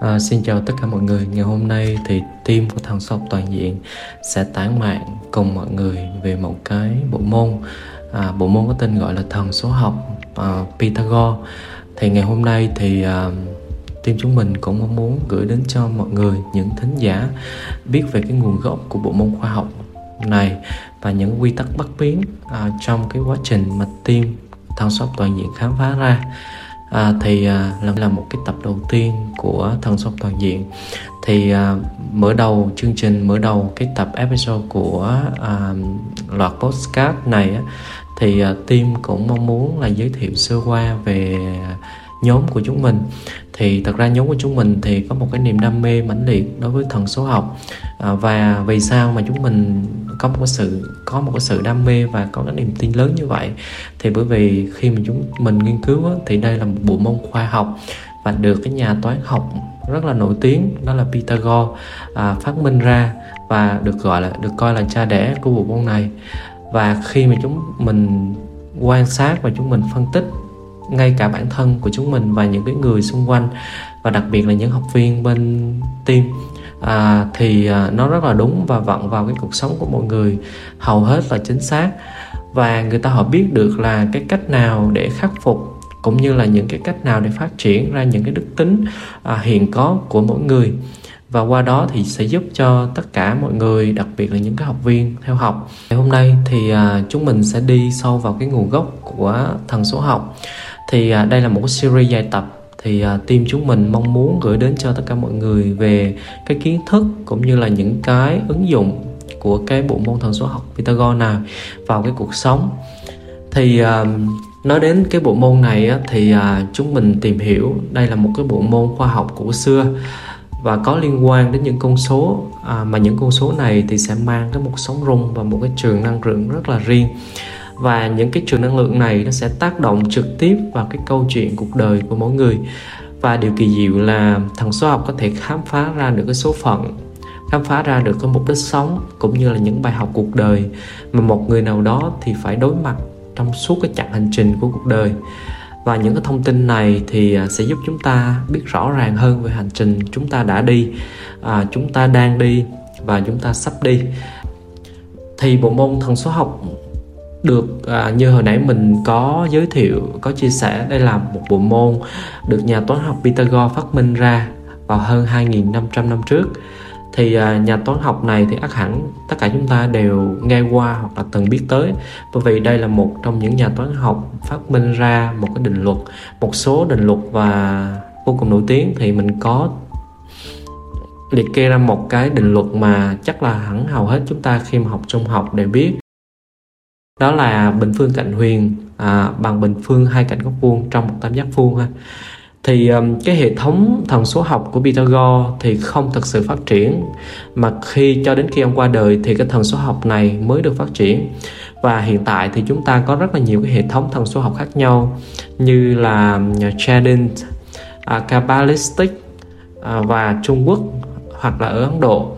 À, xin chào tất cả mọi người. Ngày hôm nay thì team của thằng số học toàn diện sẽ tán mạng cùng mọi người về một cái bộ môn. À, bộ môn có tên gọi là thần số học à, Pythagore. Thì ngày hôm nay thì à, team chúng mình cũng mong muốn gửi đến cho mọi người những thính giả biết về cái nguồn gốc của bộ môn khoa học này và những quy tắc bất biến à, trong cái quá trình mà team thằng số học toàn diện khám phá ra à, thì à, là, là một cái tập đầu tiên của thần số toàn diện. Thì à, mở đầu chương trình mở đầu cái tập episode của à, loạt postcard này á, thì à, team cũng mong muốn là giới thiệu sơ qua về nhóm của chúng mình. Thì thật ra nhóm của chúng mình thì có một cái niềm đam mê mãnh liệt đối với thần số học. À, và vì sao mà chúng mình có một cái sự có một cái sự đam mê và có cái niềm tin lớn như vậy? Thì bởi vì khi mà chúng mình nghiên cứu á, thì đây là một bộ môn khoa học và được cái nhà toán học rất là nổi tiếng đó là Pythagore à, phát minh ra và được gọi là được coi là cha đẻ của bộ môn này. Và khi mà chúng mình quan sát và chúng mình phân tích ngay cả bản thân của chúng mình và những cái người xung quanh và đặc biệt là những học viên bên team. À, thì à, nó rất là đúng và vận vào cái cuộc sống của mọi người hầu hết là chính xác. Và người ta họ biết được là cái cách nào để khắc phục cũng như là những cái cách nào để phát triển ra những cái đức tính à, hiện có của mỗi người. Và qua đó thì sẽ giúp cho tất cả mọi người đặc biệt là những cái học viên theo học. Ngày hôm nay thì à, chúng mình sẽ đi sâu vào cái nguồn gốc của thần số học thì à, đây là một cái series dài tập. Thì à, team chúng mình mong muốn gửi đến cho tất cả mọi người về cái kiến thức cũng như là những cái ứng dụng của cái bộ môn thần số học Pythagore nào vào cái cuộc sống. Thì à, nói đến cái bộ môn này á, thì à, chúng mình tìm hiểu đây là một cái bộ môn khoa học cổ xưa và có liên quan đến những con số à, mà những con số này thì sẽ mang cái một sóng rung và một cái trường năng lượng rất là riêng và những cái trường năng lượng này nó sẽ tác động trực tiếp vào cái câu chuyện cuộc đời của mỗi người. Và điều kỳ diệu là thằng số học có thể khám phá ra được cái số phận khám phá ra được cái mục đích sống cũng như là những bài học cuộc đời mà một người nào đó thì phải đối mặt trong suốt cái chặng hành trình của cuộc đời. Và những cái thông tin này thì à, sẽ giúp chúng ta biết rõ ràng hơn về hành trình chúng ta đã đi à, chúng ta đang đi và chúng ta sắp đi. Thì bộ môn thần số học được à, như hồi nãy mình có giới thiệu có chia sẻ đây là một bộ môn được nhà toán học Pythagore phát minh ra vào hơn 2.500 năm trước. Thì à, nhà toán học này thì ắt hẳn tất cả chúng ta đều nghe qua hoặc là từng biết tới. Bởi vì đây là một trong những nhà toán học phát minh ra một cái định luật một số định luật và vô cùng nổi tiếng. Thì mình có liệt kê ra một cái định luật mà chắc là hẳn hầu hết chúng ta khi mà học trung học đều biết đó là bình phương cạnh huyền à, bằng bình phương hai cạnh góc vuông trong một tam giác vuông ha. Thì um, cái hệ thống thần số học của Pythagore thì không thực sự phát triển mà khi cho đến khi ông qua đời thì cái thần số học này mới được phát triển. Và hiện tại thì chúng ta có rất là nhiều cái hệ thống thần số học khác nhau như là à, Chadin, uh, à, Kabbalistic uh, và Trung Quốc hoặc là ở Ấn Độ.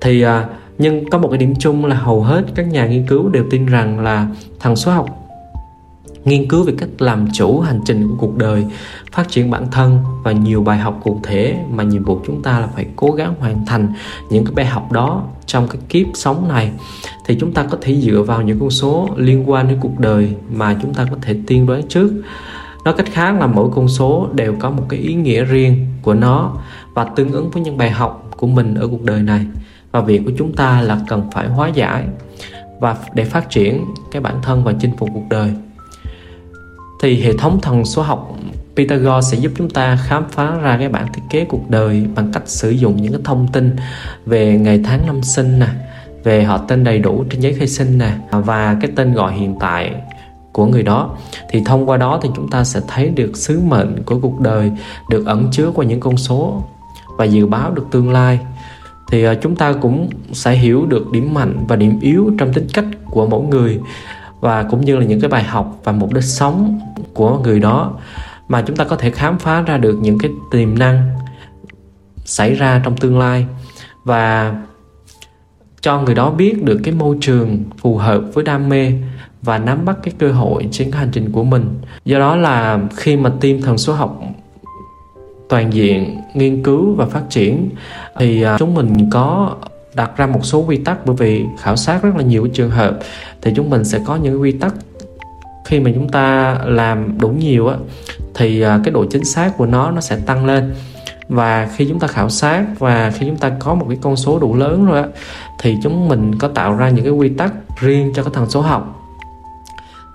Thì uh, nhưng có một cái điểm chung là hầu hết các nhà nghiên cứu đều tin rằng là thằng số học nghiên cứu về cách làm chủ hành trình của cuộc đời, phát triển bản thân và nhiều bài học cụ thể mà nhiệm vụ chúng ta là phải cố gắng hoàn thành những cái bài học đó trong cái kiếp sống này. Thì chúng ta có thể dựa vào những con số liên quan đến cuộc đời mà chúng ta có thể tiên đoán trước. Nói cách khác là mỗi con số đều có một cái ý nghĩa riêng của nó và tương ứng với những bài học của mình ở cuộc đời này và việc của chúng ta là cần phải hóa giải và để phát triển cái bản thân và chinh phục cuộc đời. Thì hệ thống thần số học Pythagore sẽ giúp chúng ta khám phá ra cái bản thiết kế cuộc đời bằng cách sử dụng những cái thông tin về ngày tháng năm sinh nè, về họ tên đầy đủ trên giấy khai sinh nè, và cái tên gọi hiện tại của người đó. Thì thông qua đó thì chúng ta sẽ thấy được sứ mệnh của cuộc đời, được ẩn chứa qua những con số và dự báo được tương lai thì ờ, chúng ta cũng sẽ hiểu được điểm mạnh và điểm yếu trong tính cách của mỗi người và cũng như là những cái bài học và mục đích sống của người đó mà chúng ta có thể khám phá ra được những cái tiềm năng xảy ra trong tương lai và cho người đó biết được cái môi trường phù hợp với đam mê và nắm bắt cái cơ hội trên cái hành trình của mình. Do đó là khi mà team thần số học toàn diện, nghiên cứu và phát triển, thì à, chúng mình có đặt ra một số quy tắc bởi vì khảo sát rất là nhiều trường hợp, thì chúng mình sẽ có những quy tắc. Khi mà chúng ta làm đủ nhiều á, thì à, cái độ chính xác của nó nó sẽ tăng lên. Và khi chúng ta khảo sát và khi chúng ta có một cái con số đủ lớn rồi á, thì chúng mình có tạo ra những cái quy tắc riêng cho cái thần số học.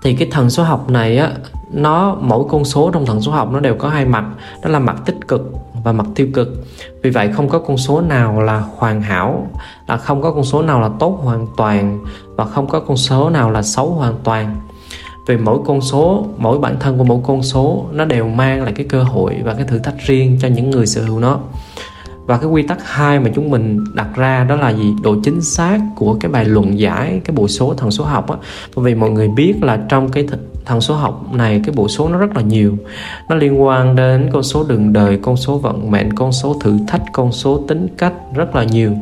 Thì cái thần số học này á nó, mỗi con số trong thần số học nó đều có hai mặt. Đó là mặt tích cực và mặt tiêu cực. Vì vậy không có con số nào là hoàn hảo, là không có con số nào là tốt hoàn toàn và không có con số nào là xấu hoàn toàn. Vì mỗi con số, mỗi bản thân của mỗi con số nó đều mang lại cái cơ hội và cái thử thách riêng cho những người sở hữu nó. Và cái quy tắc hai mà chúng mình đặt ra đó là gì? Độ chính xác của cái bài luận giải cái bộ số thần số học á. Bởi vì mọi người biết là trong cái thằng số học này, cái bộ số nó rất là nhiều. Nó liên quan đến con số đường đời, con số vận mệnh, con số thử thách, con số tính cách rất là nhiều.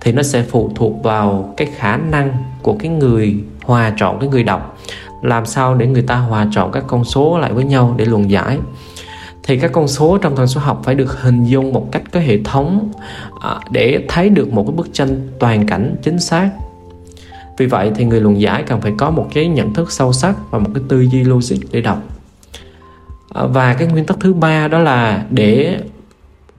Thì nó sẽ phụ thuộc vào cái khả năng của cái người hòa chọn cái người đọc. Làm sao để người ta hòa chọn các con số lại với nhau để luận giải? Thì các con số trong thần số học phải được hình dung một cách có hệ thống à, để thấy được một cái bức tranh toàn cảnh chính xác vì vậy thì người luận giải cần phải có một cái nhận thức sâu sắc và một cái tư duy logic để đọc. À, và cái nguyên tắc thứ ba đó là để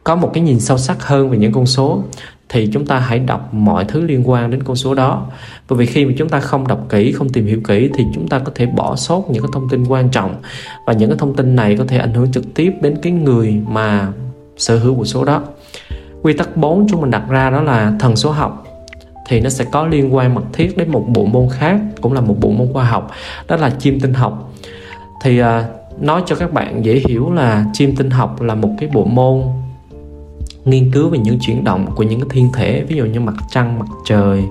có một cái nhìn sâu sắc hơn về những con số, thì chúng ta hãy đọc mọi thứ liên quan đến con số đó. Bởi vì khi mà chúng ta không đọc kỹ, không tìm hiểu kỹ thì chúng ta có thể bỏ sót những cái thông tin quan trọng. Và những cái thông tin này có thể ảnh hưởng trực tiếp đến cái người mà sở hữu của số đó. Quy tắc 4 chúng mình đặt ra đó là thần số học thì nó sẽ có liên quan mật thiết đến một bộ môn khác cũng là một bộ môn khoa học đó là chim tinh học. Thì uh, nói cho các bạn dễ hiểu là chim tinh học là một cái bộ môn nghiên cứu về những chuyển động của những cái thiên thể ví dụ như mặt trăng mặt trời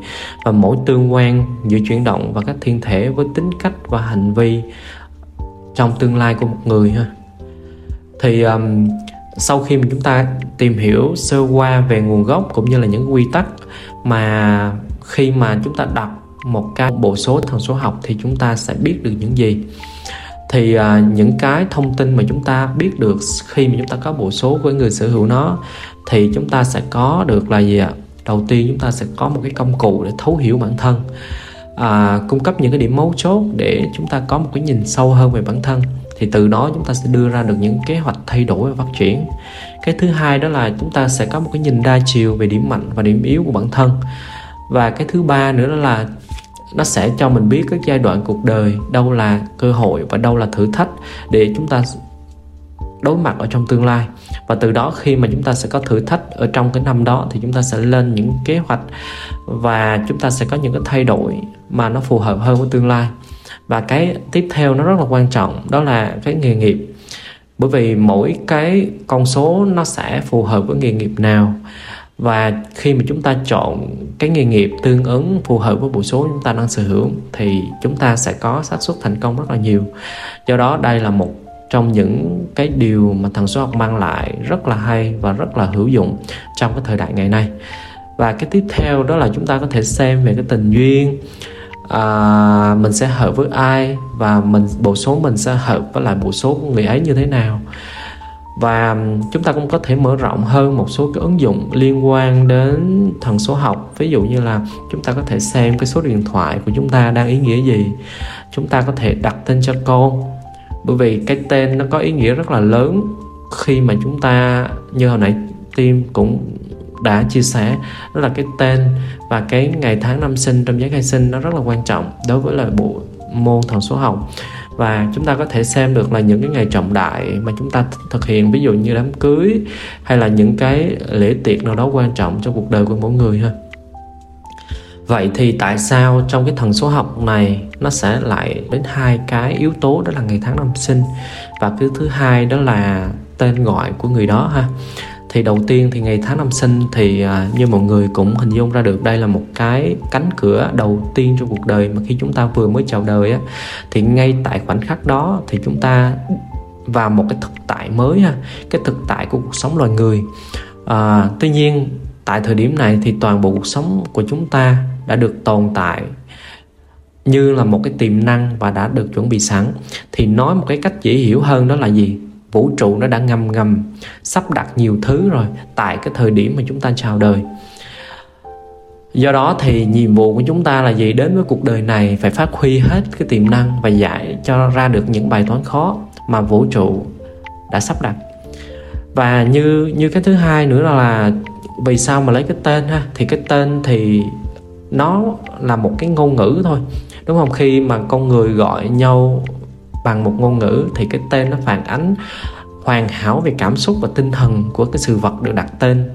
và mỗi tương quan giữa chuyển động và các thiên thể với tính cách và hành vi trong tương lai của một người ha. Thì um, sau khi mà chúng ta tìm hiểu sơ qua về nguồn gốc cũng như là những quy tắc mà khi mà chúng ta đọc một cái bộ số thần số học thì chúng ta sẽ biết được những gì. Thì à, những cái thông tin mà chúng ta biết được khi mà chúng ta có bộ số với người sở hữu nó thì chúng ta sẽ có được là gì ạ? Đầu tiên chúng ta sẽ có một cái công cụ để thấu hiểu bản thân à, cung cấp những cái điểm mấu chốt để chúng ta có một cái nhìn sâu hơn về bản thân thì từ đó chúng ta sẽ đưa ra được những kế hoạch thay đổi và phát triển. Cái thứ hai đó là chúng ta sẽ có một cái nhìn đa chiều về điểm mạnh và điểm yếu của bản thân. Và cái thứ ba nữa đó là nó sẽ cho mình biết các giai đoạn cuộc đời, đâu là cơ hội và đâu là thử thách để chúng ta đối mặt ở trong tương lai. Và từ đó khi mà chúng ta sẽ có thử thách ở trong cái năm đó thì chúng ta sẽ lên những kế hoạch và chúng ta sẽ có những cái thay đổi mà nó phù hợp hơn với tương lai và cái tiếp theo nó rất là quan trọng, đó là cái nghề nghiệp. Bởi vì mỗi cái con số nó sẽ phù hợp với nghề nghiệp nào. Và khi mà chúng ta chọn cái nghề nghiệp tương ứng phù hợp với bộ số chúng ta đang sở hữu, thì chúng ta sẽ có xác suất thành công rất là nhiều. Do đó, đây là một trong những cái điều mà thần số học mang lại rất là hay và rất là hữu dụng trong cái thời đại ngày nay. Và cái tiếp theo đó là chúng ta có thể xem về cái tình duyên à, mình sẽ hợp với ai và mình bộ số mình sẽ hợp với lại bộ số của người ấy như thế nào? Và chúng ta cũng có thể mở rộng hơn một số cái ứng dụng liên quan đến thần số học. Ví dụ như là chúng ta có thể xem cái số điện thoại của chúng ta đang ý nghĩa gì. Chúng ta có thể đặt tên cho con bởi vì cái tên nó có ý nghĩa rất là lớn khi mà chúng ta như hồi nãy tim cũng đã chia sẻ. Đó là cái tên và cái ngày tháng năm sinh trong giấy khai sinh, nó rất là quan trọng đối với là bộ môn thần số học. Và chúng ta có thể xem được là những cái ngày trọng đại mà chúng ta thực hiện, ví dụ như đám cưới hay là những cái lễ tiệc nào đó quan trọng trong cuộc đời của mỗi người ha. Vậy thì tại sao trong cái thần số học này nó sẽ lại đến hai cái yếu tố, đó là ngày tháng năm sinh và cái thứ hai đó là tên gọi của người đó ha? Thì đầu tiên thì ngày tháng năm sinh thì à, như mọi người cũng hình dung ra được đây là một cái cánh cửa đầu tiên trong cuộc đời mà khi chúng ta vừa mới chào đời á. Thì ngay tại khoảnh khắc đó thì chúng ta vào một cái thực tại mới ha cái thực tại của cuộc sống loài người. À, tuy nhiên tại thời điểm này thì toàn bộ cuộc sống của chúng ta đã được tồn tại như là một cái tiềm năng và đã được chuẩn bị sẵn. Thì nói một cái cách dễ hiểu hơn đó là gì? Vũ trụ nó đã ngầm ngầm sắp đặt nhiều thứ rồi tại cái thời điểm mà chúng ta chào đời. Do đó thì nhiệm vụ của chúng ta là gì? Đến với cuộc đời này phải phát huy hết cái tiềm năng và giải cho ra được những bài toán khó mà vũ trụ đã sắp đặt. Và như như cái thứ hai nữa là, là vì sao mà lấy cái tên ha? Thì cái tên thì nó là một cái ngôn ngữ thôi đúng không? Khi mà con người gọi nhau bằng một ngôn ngữ thì cái tên nó phản ánh hoàn hảo về cảm xúc và tinh thần của cái sự vật được đặt tên.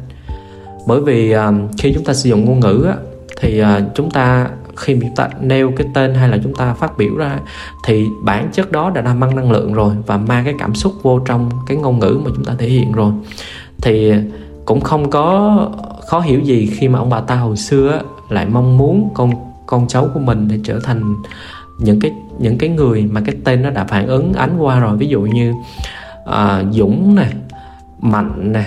Bởi vì à, khi chúng ta sử dụng ngôn ngữ á, thì uh, chúng ta khi chúng ta nêu cái tên hay là chúng ta phát biểu ra thì bản chất đó đã mang năng lượng rồi và mang cái cảm xúc vô trong cái ngôn ngữ mà chúng ta thể hiện rồi. Thì cũng không có khó hiểu gì khi mà ông bà ta hồi xưa lại mong muốn con con cháu của mình để trở thành những cái những cái người mà cái tên nó đã phản ứng ánh qua rồi. Ví dụ như uh, Dũng nè Mạnh nè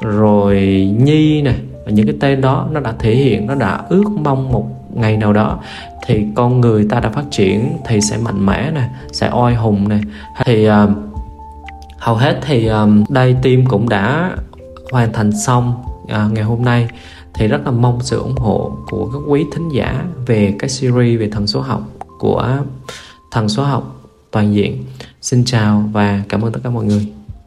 rồi Nhi nè những cái tên đó nó đã thể hiện nó đã ước mong một ngày nào đó thì con người ta đã phát triển thì sẽ mạnh mẽ nè sẽ oai hùng nè. Thì uh, hầu hết thì um, đây team cũng đã hoàn thành xong uh, ngày hôm nay. Thì rất là mong sự ủng hộ của các quý thính giả về cái series về thần số học của thần số học toàn diện. Xin chào và cảm ơn tất cả mọi người.